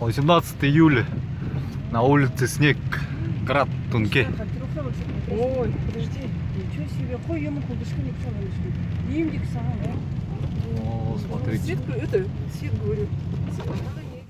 18 июля. На улице снег. Град Тунке. Ой, подожди. Ничего себе. Ой, я ема кулдышка не пішала Имдик сам. да? О, ну, смотрите. Свет, это, свет говорю. Свет, надо едешь.